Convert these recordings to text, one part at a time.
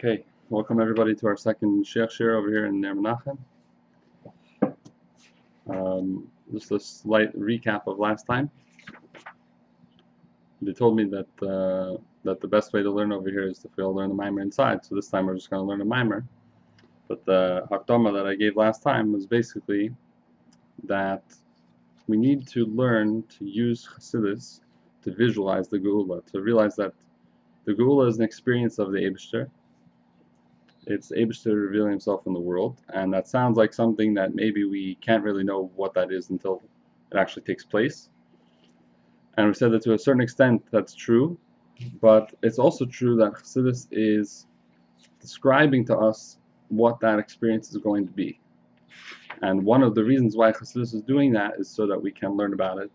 Okay, welcome everybody to our second Sheikh Shir over here in Ner Menachem. Um, just a slight recap of last time. They told me that uh, that the best way to learn over here is to feel learn the mimer inside. So this time we're just going to learn the mimer. But the hakdama that I gave last time was basically that we need to learn to use Chassidus to visualize the Geula, to realize that the Geula is an experience of the Eibishter. It's Eibishter revealing himself in the world, and that sounds like something that maybe we can't really know what that is until it actually takes place. And we said that to a certain extent that's true, but it's also true that Chassidus is describing to us what that experience is going to be. And one of the reasons why Chassidus is doing that is so that we can learn about it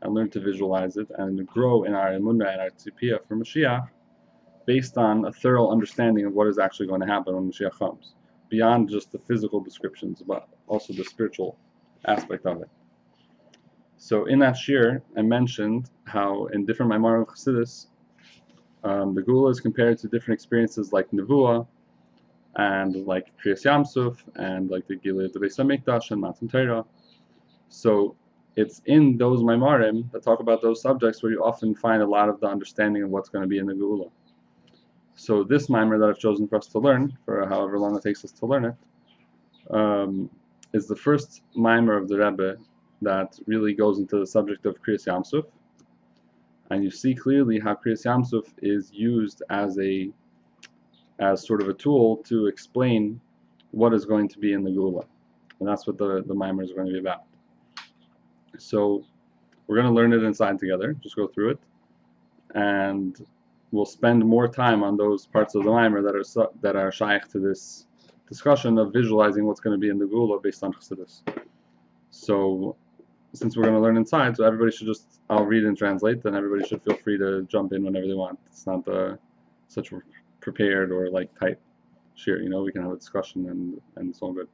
and learn to visualize it and grow in our emunah and our tzipiyah for Mashiach based on a thorough understanding of what is actually going to happen when Mashiach comes, beyond just the physical descriptions, but also the spiritual aspect of it. So in that shir, I mentioned how in different Maimar of Chassidus, um, the Geula is compared to different experiences like Nevuah, and like Kriyas Yamsuf, and like the Gilead of the Beis HaMikdash and Matan Torah. So it's in those Maimarim that talk about those subjects where you often find a lot of the understanding of what's going to be in the Geula. So this Maimer that I've chosen for us to learn, for however long it takes us to learn it, um, is the first Maimer of the Rebbe that really goes into the subject of Kriyas Yamsuf. And you see clearly how Kriyas Yamsuf is used as a as sort of a tool to explain what is going to be in the Geula. And that's what the, the Maimer is going to be about. So we're going to learn it inside together, just go through it. And we'll spend more time on those parts of the Maimer that are that are shaykh to this discussion of visualizing what's going to be in the geula based on Chassidus. So since we're going to learn inside, so everybody should just, I'll read and translate, then everybody should feel free to jump in whenever they want. It's not uh, such prepared or like tight shir, you know, we can have a discussion and, and it's all good.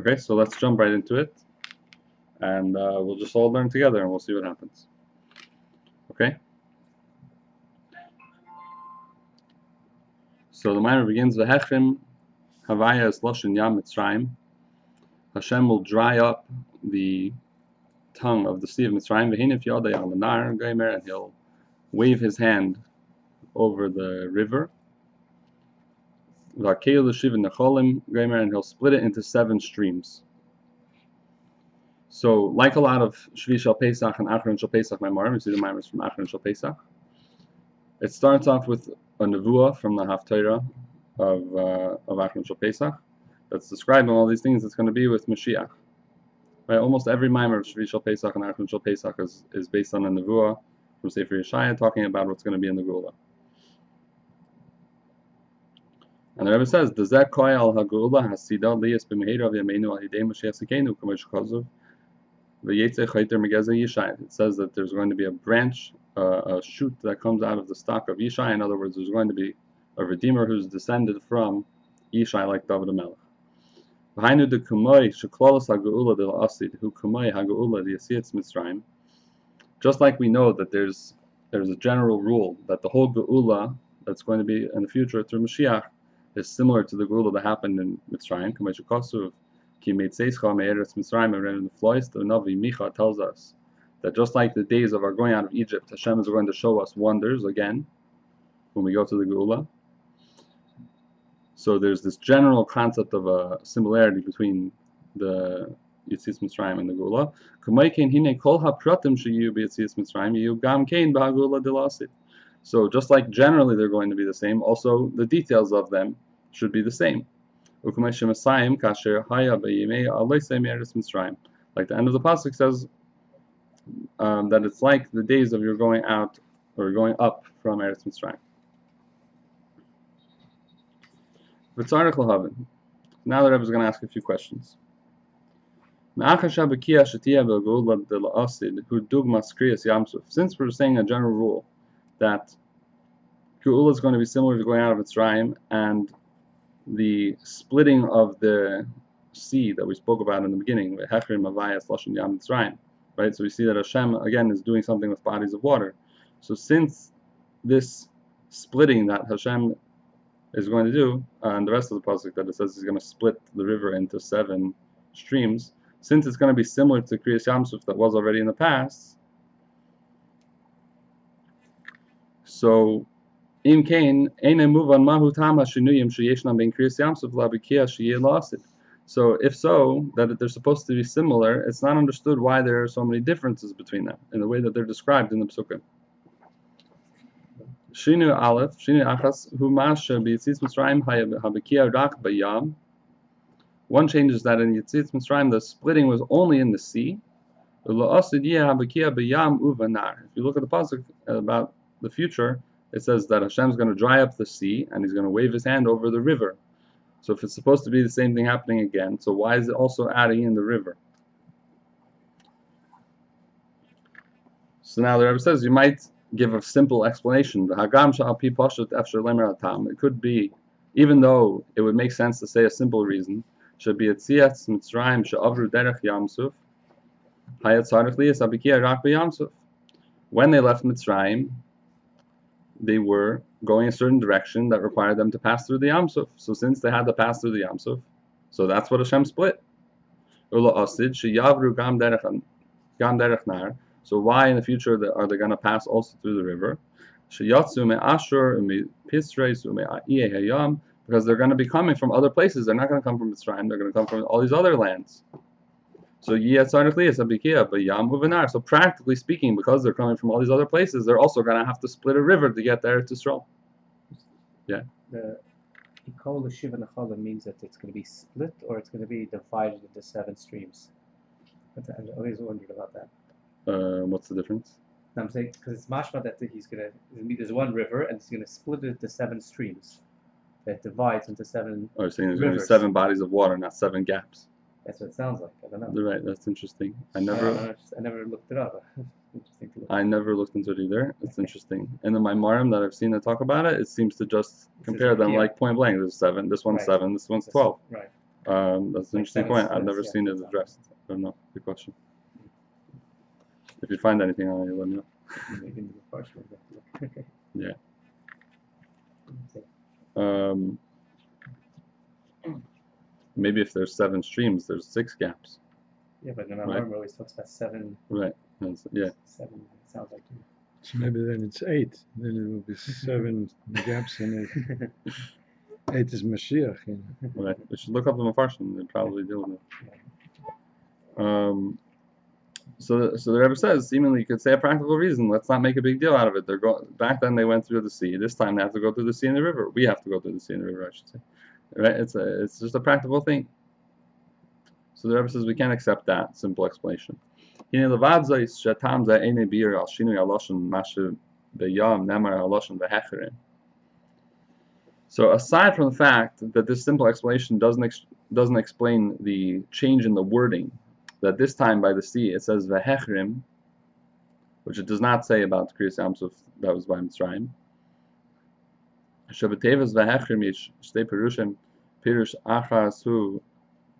Okay, so let's jump right into it and uh, we'll just all learn together and we'll see what happens. Okay? So the Maimer begins, V'hechim Havaya Loshin Yam Mitzrayim. Hashem will dry up the tongue of the sea of Mitzrayim, V'hinif Yodai al Nar Gaimer, and he'll wave his hand over the river. V'akeil Shiv Necholim Gaimer, and he'll split it into seven streams. So, like a lot of Shvi Shal Pesach and Achron Shal Pesach Maimarim, you see the Maimars from Achron Shal Pesach. It starts off with a nevuah from the Haftarah of uh, of Achron Shal Pesach that's describing all these things. It's going to be with Mashiach. Right? Almost every Maimar of Shvi Shal Pesach and Achron Shal Pesach is, is based on a nevuah from Sefer Yeshaya talking about what's going to be in the Geula. And the Rebbe says, "Does that koy al hagula hasida liyas b'meheira v'yameinu al hidei Mashiach Sikenu k'mosh chazov it says that there's going to be a branch, a shoot that comes out of the stock of Yishai. In other words, there's going to be a redeemer who's descended from Yishai, like David Melech. Behind the kumoi sheklolos hageula de la'asid hu kumoi hageula de yasiyatz mitzrayim. Just like we know that there's there's a general rule that the whole geula that's going to be in the future through Mashiach is similar to the geula that happened in Mitzrayim. Kumoi shekosuv Ki Mitzvah Me'eretz Mitzrayim and the Flois, the Navi Micha tells us that just like the days of our going out of Egypt, Hashem is going to show us wonders again when we go to the Geula. So there's this general concept of a similarity between the Yitzis Mitzrayim and the delasit. So just like generally they're going to be the same, also the details of them should be the same. Like the end of the pasuk says um, that it's like the days of your going out or going up from Eretz Mitzrayim. Now the Rebbe is going to ask a few questions. Since we're saying a general rule that Geula is going to be similar to going out of Mitzrayim, and the splitting of the sea that we spoke about in the beginning, Hechrim, Avayas, Lashon Yam Mitzrayim, right? So we see that Hashem again is doing something with bodies of water. So since this splitting that Hashem is going to do uh, and the rest of the pasuk that it says he's going to split the river into seven streams. Since it's going to be similar to Kriyas Yamsuf that was already in the past, so in Cain, Eine Muvan Mahu Tama Shinuyim Sheyeshnam Ben Kriyas Yamsuf Labikia. So if so, that they're supposed to be similar, it's not understood why there are so many differences between them in the way that they're described in the Psukim. Shinu Aleph, Shinu Achas, Humasha B'Yitzitz Mitzrayim. One change is that in Yitzitz Mitzrayim the splitting was only in the sea. If you look at the pasuk about the future, it says that Hashem's going to dry up the sea and He's going to wave His hand over the river. So if it's supposed to be the same thing happening again, so why is it also adding in the river? So now the Rebbe says you might give a simple explanation. It could be, even though it would make sense to say a simple reason, should be Mitzrayim she'avru derech Yamsuf. Hayat Zarechli is Abikia Yamsuf, When they left Mitzrayim, they were going a certain direction that required them to pass through the Yamsuf. So since they had to pass through the Yamsuf, so that's what Hashem split. So why in the future are they going to pass also through the river? Because they're going to be coming from other places. They're not going to come from Mitzrayim. They're going to come from all these other lands. So yeah Sarnakhlia Sabikya, but Yamhuvanar. So practically speaking, because they're coming from all these other places, they're also going to have to split a river to get there to Yisrael. Yeah. The Ikol Shiva Nechala means that it's going to be split or it's going to be divided into seven streams. I always wondered about that. Uh, what's the difference? I'm saying because it's mashma that he's gonna there's one river and he's gonna split it into seven streams that divides into seven. Oh, you're saying there's gonna be seven bodies of water, not seven gaps. That's what it sounds like. I don't know. Right. That's interesting. I never. I, I never looked it up. interesting I never looked into it either. It's okay. interesting. And the Maimarim that I've seen that talk about it, it seems to just compare them like point blank. There's seven. This one's right. seven. This one's twelve. Right. Um, that's an interesting point. I've never yeah. seen it addressed. I don't know. Good question. If you find anything on it, let me know. yeah. Um, maybe if there's seven streams, there's six gaps. Yeah, but the right? always talks about seven. Right. That's, yeah. Seven sounds like. Two. So maybe then it's eight. Then it will be seven gaps in it. Eight is Mashiach. You know. Right. We should look up the Mefarshim. They probably deal with it. Um, so, so the Rebbe says, seemingly you could say a practical reason. Let's not make a big deal out of it. They're going back then. They went through the sea. This time they have to go through the sea and the river. We have to go through the sea and the river. I should say. Right? It's a, it's just a practical thing. So the Rebbe says we can't accept that simple explanation. So aside from the fact that this simple explanation doesn't ex doesn't explain the change in the wording, that this time by the sea it says vehechrim, which it does not say about the Kriyas Yamsuf that was by Mitzrayim. Shabbatevas vehechrim ish shtei perushim pirush achas hu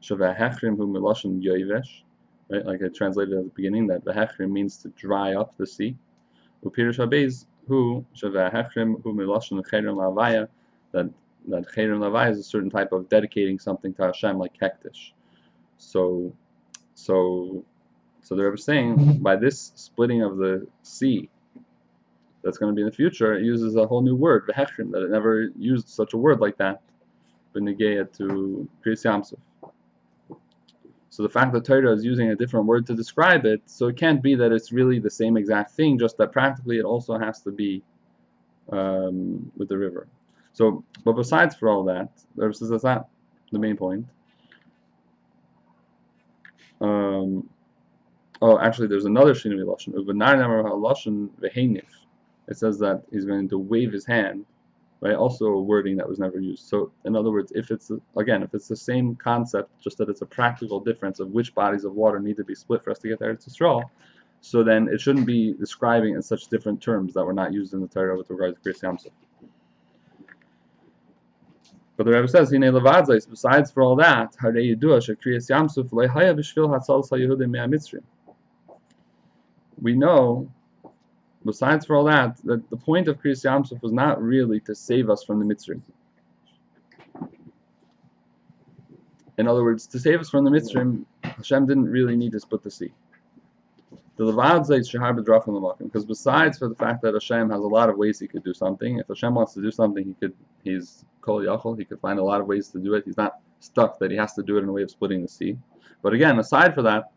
shavehechrim hu meloshin yoivesh. Right, like I translated at the beginning, that vehechrim means to dry up the sea. Upirush habez hu shavehechrim hu meloshin chedrim lavaya. That that chedrim lavaya is a certain type of dedicating something to Hashem, like hektish. So so, so the Rebbe saying by this splitting of the sea that's going to be in the future, it uses a whole new word, vehechrim, that it never used such a word like that, benegeya to Kriyas Yamsuf. So the fact that Torah is using a different word to describe it, so it can't be that it's really the same exact thing, just that practically it also has to be um, with the river. So, but besides for all that, the Rebbe says that's not the main point. Um, oh, actually, there's another Shinui Lashon. It says that he's going to wave his hand, right? Also a wording that was never used. So, in other words, if it's, again, if it's the same concept, just that it's a practical difference of which bodies of water need to be split for us to get there to straw, so then it shouldn't be describing in such different terms that were not used in the Torah with regards to Kriyas Yamsuf. But the Rebbe says, Hine levadzais, besides for all that, harei yidua shekriyas yamsuf lehaya b'shvil hatzal sayehudim mea mitzrim. We know, besides for all that, that the point of Kriyas Yamsuf was not really to save us from the Mitzrim. In other words, to save us from the Mitzrim, Hashem didn't really need to split the sea. The Levad says, Shahar B'drafim Lamakim, because besides for the fact that Hashem has a lot of ways he could do something, if Hashem wants to do something, he could, he's Kol Yachol, he could find a lot of ways to do it. He's not stuck that he has to do it in a way of splitting the sea. But again, aside for that,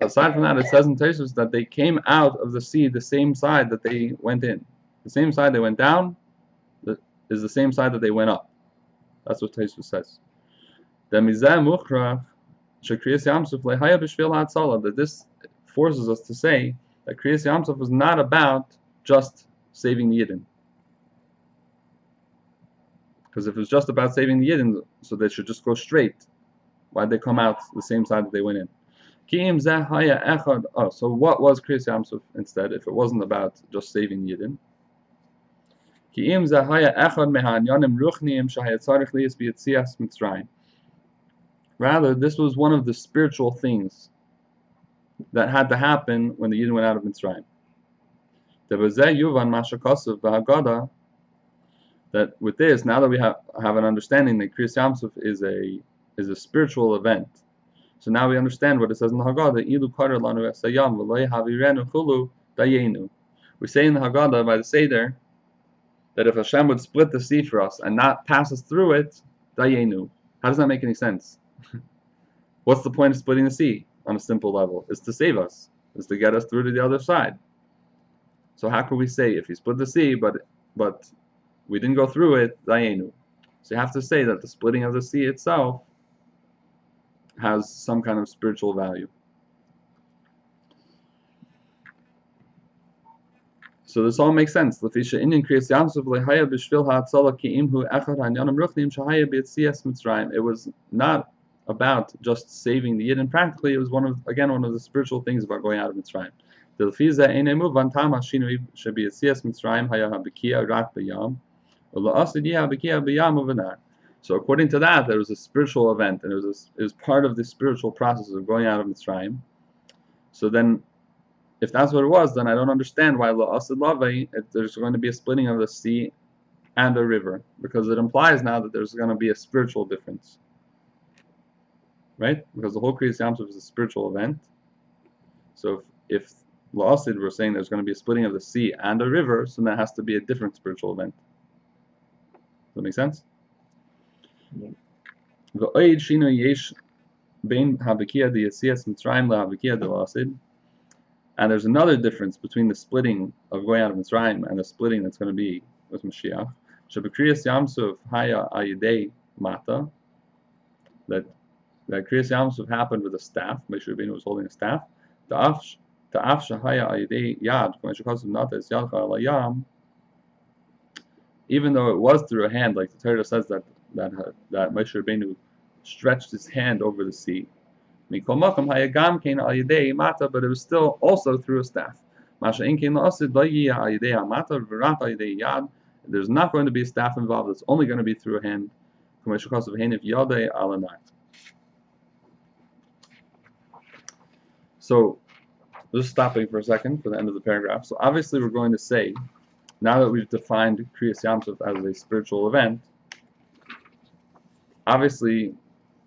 Aside from that, it says in Tosfos that they came out of the sea the same side that they went in. The same side they went down is the same side that they went up. That's what Tosfos says. That this forces us to say that Kriyas Yamsuf was not about just saving the Yidden. Because if it was just about saving the Yidden, so they should just go straight. Why'd they come out the same side that they went in? Oh, so what was Kriyas Yamsuf instead? If it wasn't about just saving Yidden. Rather, this was one of the spiritual things that had to happen when the Yidden went out of Mitzrayim. That with this, now that we have have an understanding that Kriyas Yamsuf is a is a spiritual event, so now we understand what it says in the Haggadah, Ilu Lanu Esayam Havirenu Chulu Dayenu. We say in the Haggadah by the Seder that if Hashem would split the sea for us and not pass us through it, Dayenu. How does that make any sense? What's the point of splitting the sea on a simple level? It's to save us, it's to get us through to the other side. So how can we say if he split the sea, but but we didn't go through it, Dayenu? So you have to say that the splitting of the sea itself has some kind of spiritual value. So this all makes sense. Lefisha Indian Kriyas Yamsuf lehaya b'shvil ha'atzala ki'imhu echad hanyanim ruchnim shahaya b'yitzias mitzrayim. It was not about just saving the Yidden. Practically, it was one of again one of the spiritual things about going out of Mitzrayim. Delfiza einemu vantam hashinui shebiyitzias mitzrayim haya habikia rak b'yam, So according to that, there was a spiritual event, and it was a, it was part of the spiritual process of going out of Mitzrayim. So then, if that's what it was, then I don't understand why la'asid lavei there's going to be a splitting of the sea and a river, because it implies now that there's going to be a spiritual difference, right? Because the whole Kriyas Yamsuf is a spiritual event. So if, if la'asid we're saying there's going to be a splitting of the sea and a river, so that has to be a different spiritual event. Does that make sense? V'oid shino yesh bein habikia de yasias mitzrayim de lasid. And there's another difference between the splitting of going out of Mitzrayim and the splitting that's going to be with Mashiach. Shabakriyas Yamsuf haya ayidei mata. That that Kriyas Yamsuf happened with a staff. Moshe Rabbeinu was holding a staff. The Ta'af ta'af shahaya ayidei yad. K'meshakasim nata es yadcha ala yam. Even though it was through a hand, like the Torah says that that that Moshe Rabbeinu stretched his hand over the sea. But it was still also through a staff. There's not going to be a staff involved. It's only going to be through a hand. So, just stopping for a second for the end of the paragraph. So obviously we're going to say, now that we've defined Kriyas Yamsuf as a spiritual event, obviously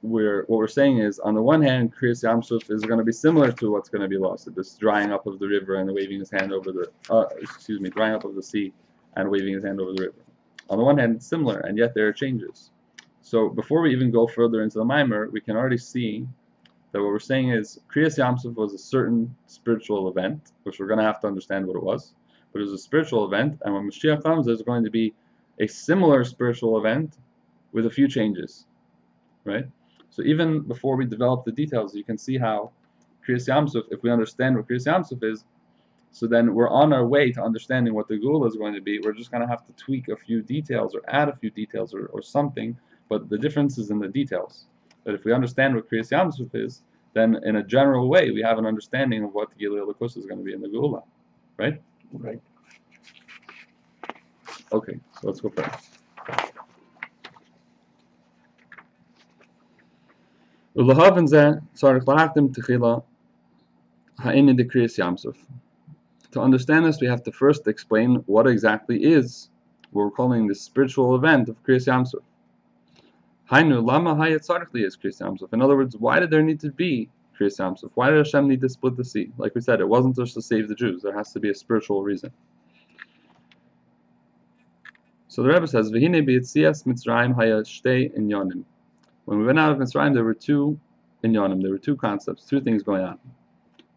we're what we're saying is on the one hand Kriyas Yamsuf is going to be similar to what's going to be lost this drying up of the river and waving his hand over the uh, excuse me drying up of the sea and waving his hand over the river. On the one hand it's similar and yet there are changes. So before we even go further into the mimer we can already see that what we're saying is Kriyas Yamsuf was a certain spiritual event which we're going to have to understand what it was but it was a spiritual event and when Mashiach comes there's going to be a similar spiritual event with a few changes right? So even before we develop the details, you can see how Kriyas Yamsuf, if we understand what Kriyas Yamsuf is, so then we're on our way to understanding what the Geula is going to be. We're just going to have to tweak a few details or add a few details or, or something, but the difference is in the details. But if we understand what Kriyas Yamsuf is, then in a general way, we have an understanding of what the Lakus is going to be in the Geula, right? Right. Okay, so let's go further. ולהבן זה צריך להקדים תחילה העניין דקריאס ימסוף. To understand this, we have to first explain what exactly is what we're calling the spiritual event of Kriyas Yamsuf. Hainu lama hayatzarchli is Kriyas Yamsuf. In other words, why did there need to be Kriyas Yamsuf? Why did Hashem need to split the sea? Like we said, it wasn't just to save the Jews. There has to be a spiritual reason. So the Rebbe says, "V'hine b'yitzias Mitzrayim haya shtei inyanim." When we went out of Mitzrayim, there were two inyanim. There were two concepts, two things going on.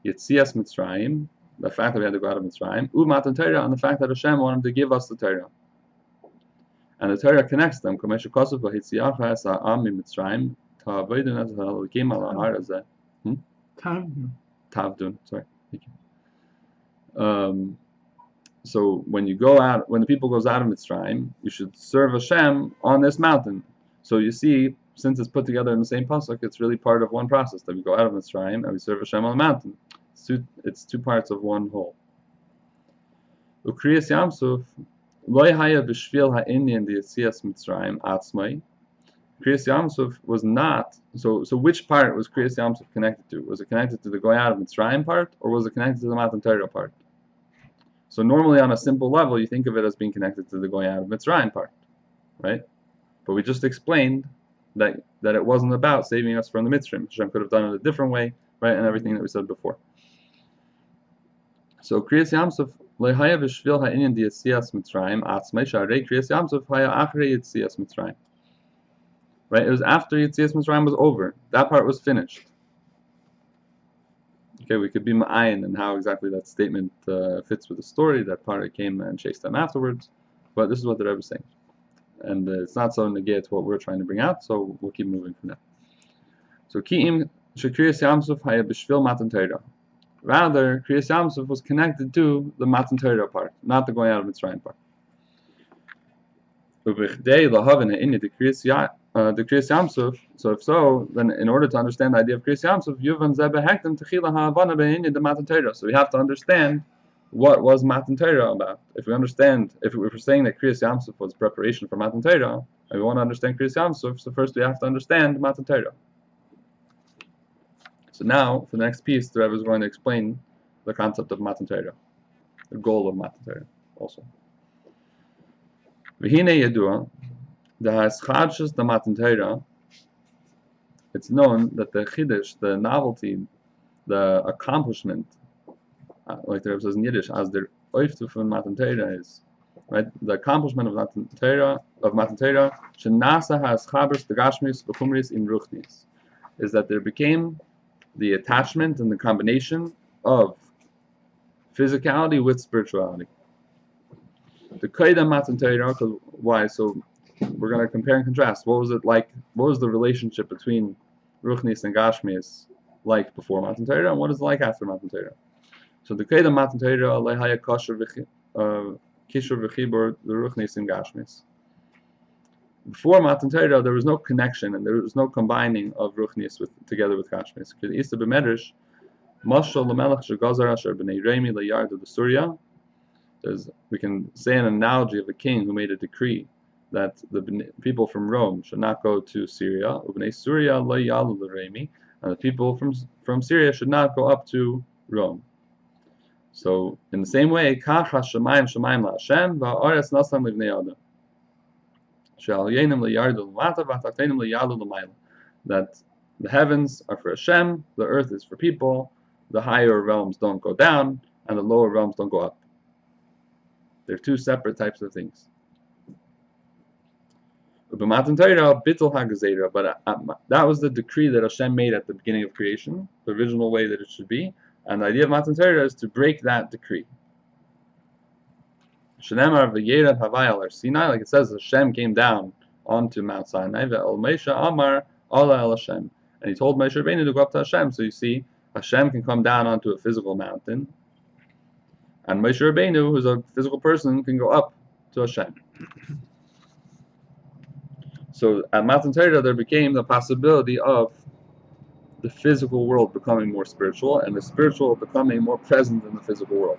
Yitzias Mitzrayim, the fact that we had to go out of Mitzrayim, Umatan Torah, and the fact that Hashem wanted to give us the Torah. And the Torah connects them. Mitzrayim Time. Tavdun, sorry. Thank you. Um, so when you go out, when the people goes out of Mitzrayim, you should serve Hashem on this mountain. So you see, since it's put together in the same pasuk, it's really part of one process that we go out of Mitzrayim and we serve Hashem on the mountain. It's two, it's two parts of one whole. Ukriyas Yamsuf loy haya b'shvil ha'inyan di'etzias Mitzrayim atzmai. Kriyas Yamsuf was not so. So which part was Kriyas Yamsuf connected to? Was it connected to the out of Mitzrayim part, or was it connected to the Matan Torah part? So normally, on a simple level, you think of it as being connected to the out of Mitzrayim part, right? But we just explained that that it wasn't about saving us from the Mitzrayim. Hashem could have done it a different way, right? And everything that we said before. So Kriyas Yamsuf lehaya v'shvil ha'inyan di'etzias Mitzrayim atzmei sharei Kriyas Yamsuf haya achrei Yetzias Mitzrayim. Right? It was after Yetzias Mitzrayim was over. That part was finished. Okay, we could be ma'ayin and how exactly that statement uh, fits with the story that Pari came and chased them afterwards. But this is what the Rebbe is saying. And uh, it's not so negate what we're trying to bring out, so we'll keep moving from there. So Ki'im Shekriyas Yamsuf haya b'shvil matan Torah. Rather, Kriyas Yamsuf was connected to the matan Torah part, not the going out of Mitzrayim part. Uh, the Kriyas Yamsuf. So if so, then in order to understand the idea of Kriyas Yamsuf, Yuvan Zebe Hektim Techila Ha'avana Be'inni the Matan Torah. So we have to understand what was Matan Torah about. If we understand, if we're saying that Kriyas Yamsuf was preparation for Matan Torah, and we want to understand Kriyas Yamsuf, so first we have to understand Matan Torah. So now, for the next piece, the Rebbe is going to explain the concept of Matan Torah, the goal of Matan Torah also. The haschadshus the Matan Torah, it's known that the chiddush, the novelty, the accomplishment, uh, like the Rebbe says in Yiddish, as the oiftu Matan Torah is, right? The accomplishment of Matan Torah, of Matan Torah, shenasa haschabers the gashmis b'chumris im ruchnis, is that there became the attachment and the combination of physicality with spirituality. The Kaida Matan Torah, why? So we're going to compare and contrast. What was it like? What was the relationship between Ruchnis and Gashmis like before Matan Torah, and what is it like after Matan Torah? So the Kaida Matan Torah, Lehaya Kosher uh, Kishur V'chibur, the Ruchnis and Gashmis. Before Matan Torah, there was no connection and there was no combining of Ruchnis with together with Gashmis. Because Isa b'Medrash, Mashal l'melech shegazar asher b'nei Remi leyard the Surya. There's, we can say an analogy of a king who made a decree that the people from Rome should not go to Syria. Lo and the people from from Syria should not go up to Rome. So in the same way, Kach hashamayim shamayim la'Hashem nasam livnei Adam. That the heavens are for Hashem, the earth is for people, the higher realms don't go down, and the lower realms don't go up. They're two separate types of things. B'matan Torah, bittul hagazera, but uh, that was the decree that Hashem made at the beginning of creation, the original way that it should be, and the idea of Matan Torah is to break that decree. Sinai, like it says, Hashem came down onto Mount Sinai. Amar Allah Hashem, and he told Moshe Rabbeinu to go up to Hashem. So you see, Hashem can come down onto a physical mountain, and Moshe Rabbeinu, who's a physical person, can go up to Hashem. So at Matan Torah, there became the possibility of the physical world becoming more spiritual and the spiritual becoming more present in the physical world.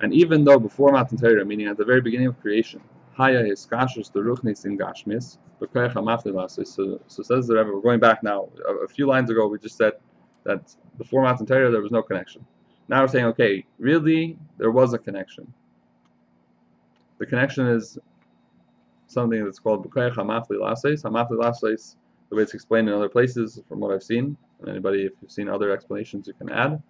And even though before Matan Torah, meaning at the very beginning of creation, Haya is kashus the ruchnis in gashmis, so, so says the Rebbe, we're going back now. A, a few lines ago, we just said that before Matan Torah, there was no connection. Now we're saying, okay, really there was a connection. The connection is something that's called Bukayach Hamafli Lases. Hamafli Lases, the way it's explained in other places, from what I've seen, and anybody, if you've seen other explanations, you can add.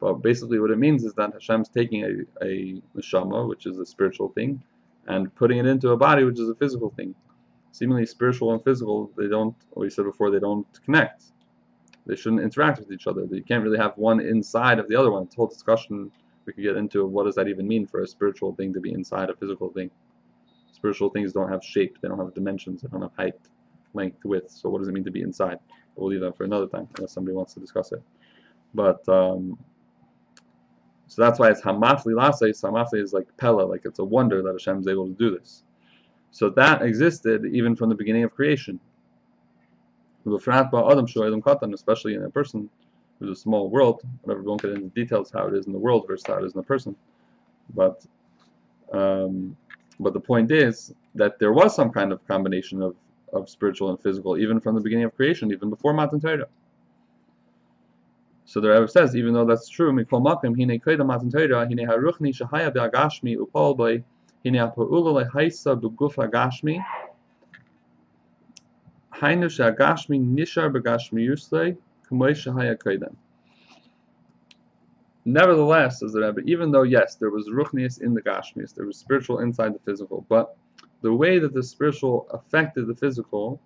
But basically, what it means is that Hashem's taking a, a neshama, which is a spiritual thing, and putting it into a body, which is a physical thing. Seemingly spiritual and physical, they don't, we said before, they don't connect. They shouldn't interact with each other. You can't really have one inside of the other one. It's a whole discussion we could get into what does that even mean for a spiritual thing to be inside a physical thing. Spiritual things don't have shape, they don't have dimensions, they don't have height, length, width. So what does it mean to be inside? We'll leave that for another time unless somebody wants to discuss it. But um, so that's why it's Hamafli Lases. Hamafli is like Pella, like it's a wonder that Hashem is able to do this. So that existed even from the beginning of creation. Especially in a person who's a small world. Whatever, we won't get into details how it is in the world versus how it is in the person. But um, but the point is that there was some kind of combination of, of spiritual and physical, even from the beginning of creation, even before Matan Torah. So the Rebbe says, even though that's true, mikol makim hine matan Torah hine haruchni shahaya be'agashmi upal by hine ha'pa'ula lehaisa agashmi hainu she'agashmi nishar shahaya koidem. Nevertheless, says the Rebbe, even though yes, there was ruchnius in the gashmius, there was spiritual inside the physical, but the way that the spiritual affected the physical,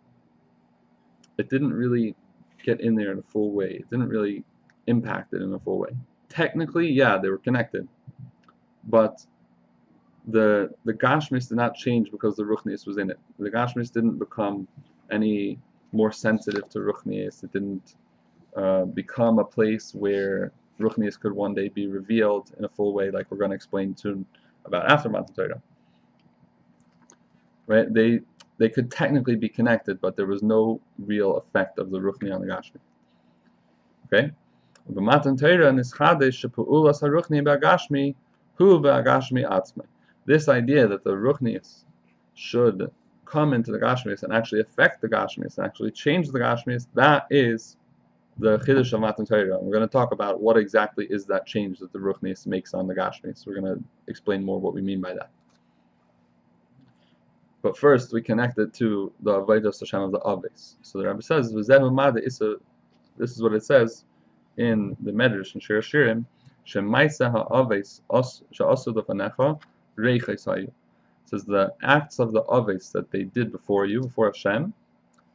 it didn't really get in there in a full way. It didn't really impact it in a full way. Technically, yeah, they were connected, but the the gashmis did not change because the ruchnius was in it. The gashmis didn't become any more sensitive to ruchnius. It didn't uh, become a place where ruchnius could one day be revealed in a full way, like we're going to explain soon about after Matan Torah. Right? They they could technically be connected, but there was no real effect of the ruchni on the gashmi. Okay. B'matan Torah nischadesh shepu'ulas haruchni b'agashmi hu b'agashmi atzmai. This idea that the ruchnius should come into the gashmis and actually affect the gashmis and actually change the gashmis, that is the chiddush of Matan Torah. We're going to talk about what exactly is that change that the ruchnius makes on the gashmis. We're going to explain more what we mean by that. But first, we connect it to the Avodah Hashem of the Aves. So the Rebbe says, This is what it says in the Medrash in Shir Shirim, Shemaisa ha'aves she'asu lefanecha reiches. Says the acts of the aves that they did before you, before Hashem,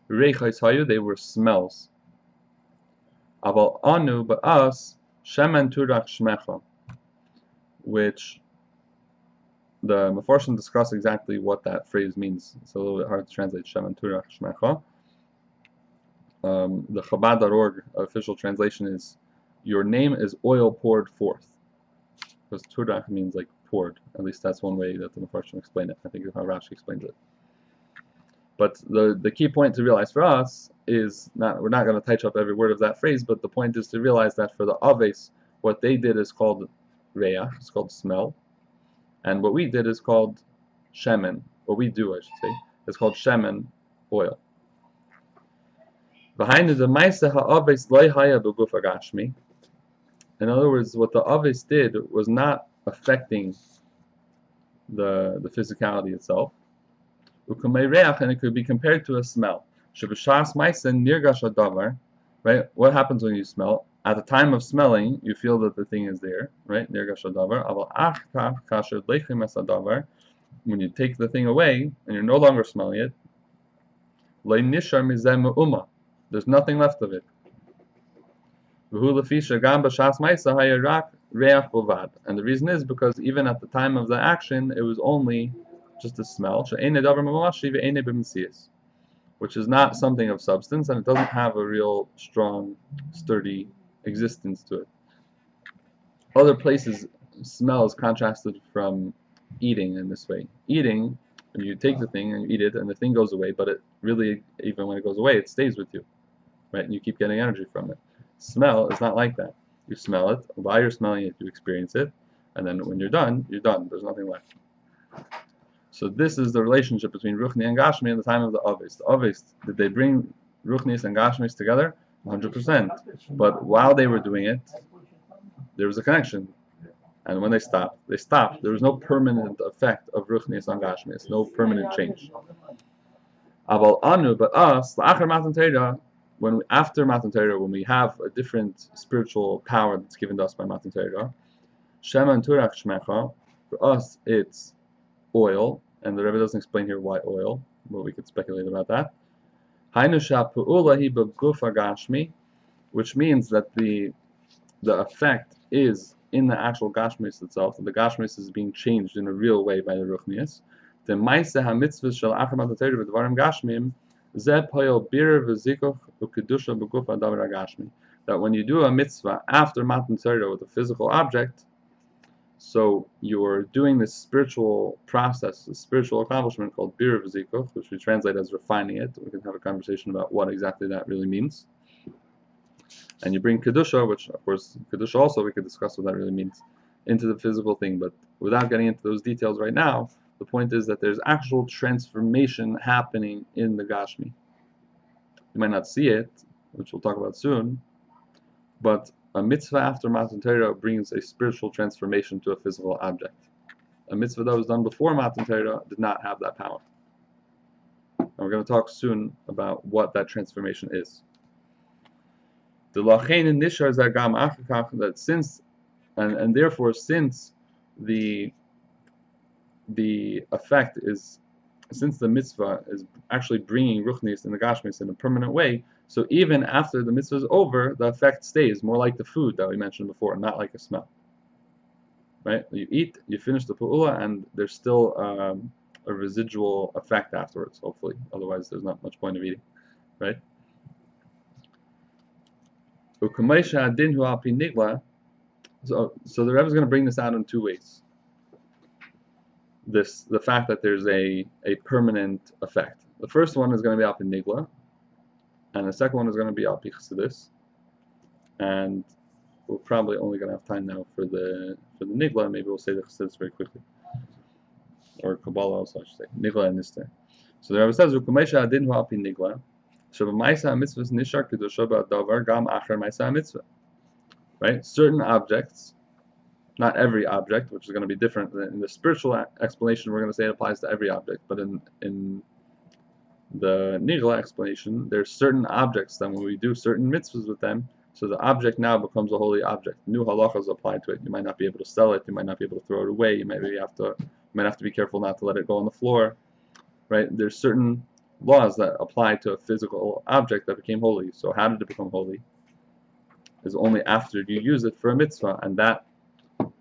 reiches hayu, they were smells. Aval anu, but us, shemen turach shmecha, which the Meforshim discuss exactly what that phrase means. It's a little bit hard to translate shemen turach shmecha. Um, the Chabad.org official translation is, "Your name is oil poured forth." Because turach means like At least that's one way that the Mefarshim explain it. I think is how Rashi explains it. But the the key point to realize for us is not we're not going to touch up every word of that phrase, but the point is to realize that for the aves, what they did is called reach, it's called smell, and what we did is called shemen. What we do, I should say, is called shemen, oil. Behind the Maisa ha'aves loy haya b'guf agashmi. In other words, what the aves did was not affecting the the physicality itself. And it could be compared to a smell. Right? What happens when you smell? At the time of smelling, you feel that the thing is there, right? When you take the thing away and you're no longer smelling it, there's nothing left of it. And the reason is because even at the time of the action, it was only just a smell, which is not something of substance, and it doesn't have a real strong, sturdy existence to it. Other places, smell is contrasted from eating in this way. Eating, you take the thing and you eat it, and the thing goes away, but it really, even when it goes away, it stays with you right? And you keep getting energy from it. Smell is not like that. You smell it, while you're smelling it, you experience it, and then when you're done, you're done. There's nothing left. So this is the relationship between Ruchni and Gashmi in the time of the Aves. The Aves, did they bring Ruchnis and Gashmis together? 100%. But while they were doing it, there was a connection. And when they stopped, they stopped. There was no permanent effect of Ruchnis on Gashmis, no permanent change. Aval Anu, but us, La'achar Matan Torah, when we, after Matan Torah, when we have a different spiritual power that's given to us by Matan Torah, Shema Turach Shmecha, for us it's oil, and the Rebbe doesn't explain here why oil, but we could speculate about that. Which means that the the effect is in the actual Gashmis itself, that the Gashmis is being changed in a real way by the Ruchnius. The Maise HaMitzvah Shel B'Dvarim Gashmim That when you do a mitzvah after Matan Torah with a physical object, so you're doing this spiritual process, this spiritual accomplishment called Bir V'Zikuch, which we translate as refining it. We can have a conversation about what exactly that really means. And you bring Kedusha, which of course, Kedusha also we could discuss what that really means, into the physical thing, but without getting into those details right now, the point is that there's actual transformation happening in the Gashmi. You might not see it, which we'll talk about soon, but a mitzvah after Matan Torah brings a spiritual transformation to a physical object. A mitzvah that was done before Matan Torah did not have that power. And we're going to talk soon about what that transformation is. The lachein and nishar zagam that since and, and therefore since the the effect is since the mitzvah is actually bringing ruchnis and the gashmis in a permanent way, so even after the mitzvah is over, the effect stays more like the food that we mentioned before, not like a smell. Right? You eat, you finish the pu'ula, and there's still um, a residual effect afterwards, hopefully. Otherwise, there's not much point of eating. Right? So, so the Rebbe is going to bring this out in two ways. This the fact that there's a, a permanent effect. The first one is going to be Alpin Nigla, and the second one is going to be Alpi Chassidus. And we're probably only going to have time now for the for the Nigla. Maybe we'll say the Chassidus very quickly, or Kabbalah also I should say Nigla and Nister. So the Rebbe says Ukumesha Adin Hu Alpi Nigla. Shabamaisa mitzvah nishar kedusha ba'davar gam acher maisa mitzvah. Right? Certain objects, not every object, which is going to be different in the spiritual explanation. We're going to say it applies to every object, but in in the nigla explanation, there's certain objects that when we do certain mitzvahs with them, so the object now becomes a holy object. New halachas apply to it. You might not be able to sell it. You might not be able to throw it away. You might have to you might have to be careful not to let it go on the floor. Right? There's certain laws that apply to a physical object that became holy. So how did it become holy? Is only after you use it for a mitzvah, and that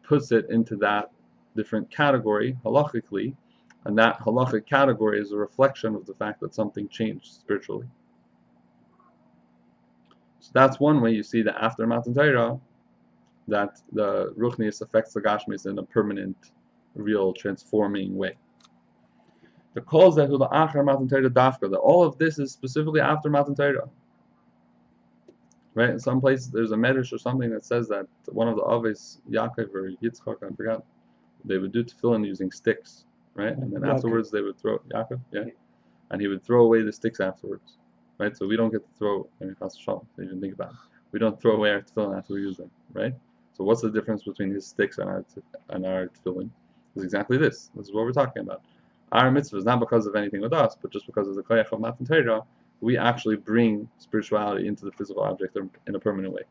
puts it into that different category halachically, and that halachic category is a reflection of the fact that something changed spiritually. So that's one way you see that after Matan Torah, that the Ruchnius affects the Gashmis in a permanent, real, transforming way. The calls that Achar Matan Torah Dafka, that all of this is specifically after Matan Torah. Right? In some places there's a medrash or something that says that one of the Aves, Yaakov or Yitzchak, I forgot, they would do tefillin using sticks. Right? And then Yaakov. afterwards they would throw Yaakov, yeah. And he would throw away the sticks afterwards. Right? So we don't get to throw I mean Chas if you even think about it. We don't throw away our tefillin after we use them, right? So what's the difference between his sticks and our and our tefillin? Is exactly this. This is what we're talking about. Our mitzvah is not because of anything with us, but just because of the koyach of Matan Torah, we actually bring spirituality into the physical object in a permanent way.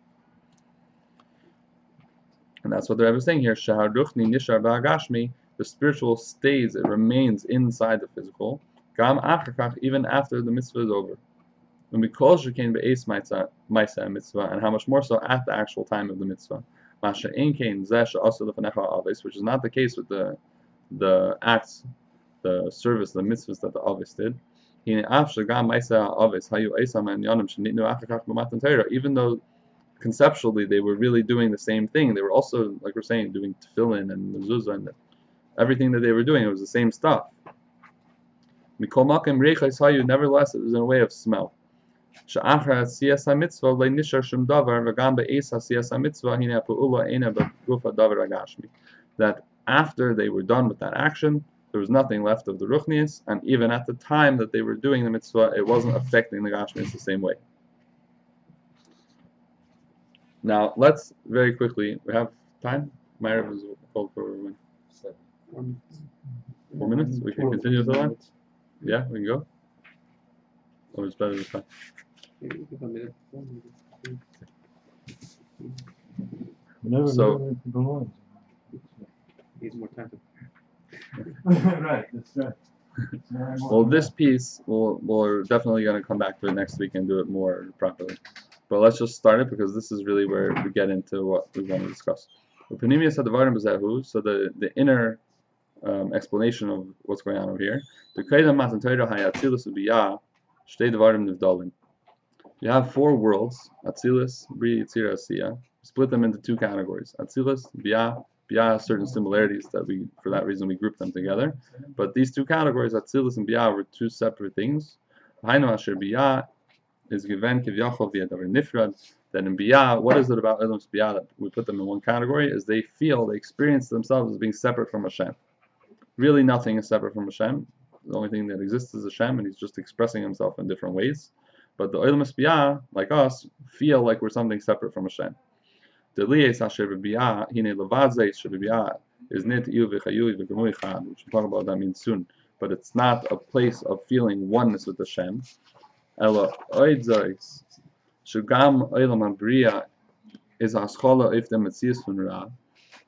And that's what the Rebbe is saying here. Nishar ba'agashmi. The spiritual stays, it remains inside the physical. Gam achakach, even after the mitzvah is over. When we call shekain be'es maisa mitzvah, and how much more so at the actual time of the mitzvah. Masha ein kain zeh she'asa lefanecha aves, which is not the case with the the acts the service, the mitzvahs that the Aves did. Even though conceptually they were really doing the same thing, they were also, like we're saying, doing tefillin and mezuzah and everything that they were doing. It was the same stuff. Nevertheless, it was in a way of smell. That after they were done with that action, there was nothing left of the Ruchnius, and even at the time that they were doing the mitzvah, it wasn't affecting the Gashmius the same way. Now let's very quickly. We have time. Myra was called for when? Four minutes. We can continue with the line. Yeah, we can go. Or it's better this time. So-. Needs more time to. Right, that's right. Well, this piece, we'll, we're definitely going to come back to it next week and do it more properly. But let's just start it because this is really where we get into what we want to discuss. Upinimius adavarim b'zehu, So the, the inner um, explanation of what's going on over here. The Kedem Matan Torah hayatzilus ubiyah shtei devarim nivdalim. You have four worlds, Atzilus, Bri, Yitzira, Asiya. Split them into two categories. Atzilus, Biyah. Has certain similarities that we, for that reason, we group them together. But these two categories, Atzilus and Biyah, were two separate things. Hainu asher Biyah is given kivyachol via davar nifrad. That in Biyah, what is it about Elam's Biyah that we put them in one category? Is they feel, they experience themselves as being separate from Hashem. Really, nothing is separate from Hashem. The only thing that exists is Hashem, and He's just expressing Himself in different ways. But the Olam Biyah, like us, feel like we're something separate from Hashem. The Liyes asher b'Biyah, hine levad zeis sheb'Biyah, is nit iu v'chayu v'gemui chad, which we'll talk about that means soon. But it's not a place of feeling oneness with Hashem. Ela oid zeis, shugam olam abriya is aschola if the metzias fun ra.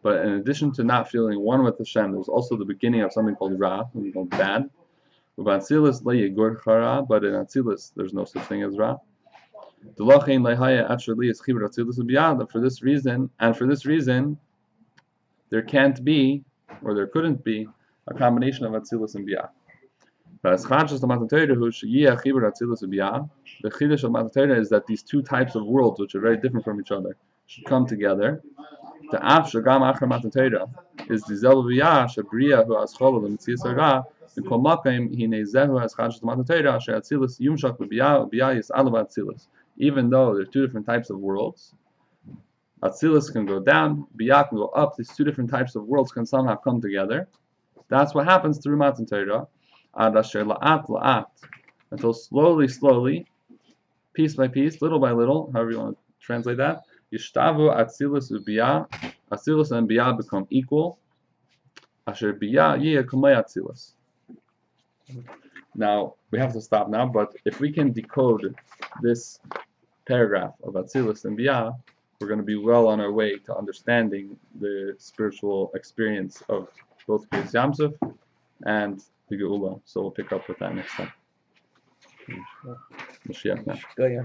But in addition to not feeling one with Hashem, there's also the beginning of something called ra, something called bad. But in Atzilus there's no such thing as ra. For this reason, and for this reason, there can't be, or there couldn't be, a combination of Atzilus and Biyah. The the chiddush of Matan Torah is that these two types of worlds, which are very different from each other, should come together. The af shagam achar Matan Torah is the zel biyah shabriya who has cholol and mitzias hara. Mikol makim hine zehu as the Matan Torah asher Atzilus yumshak b'biyah biyah is alav Atzilus. Even though there are two different types of worlds, Atzilus can go down, Biyah can go up. These two different types of worlds can somehow come together. That's what happens through Matan Torah. La'at la'at. Until slowly, slowly, piece by piece, little by little, however you want to translate that, Yishtavu Atzilus ubiyah. Atzilus and Biyah become equal. Asher Biyah Atzilus. Now, we have to stop now, but if we can decode this paragraph of Atzilus and Biyah, we're going to be well on our way to understanding the spiritual experience of both Kriyas Yamsuf and the Geula. So we'll pick up with that next time. Mashiach now. Go, yeah.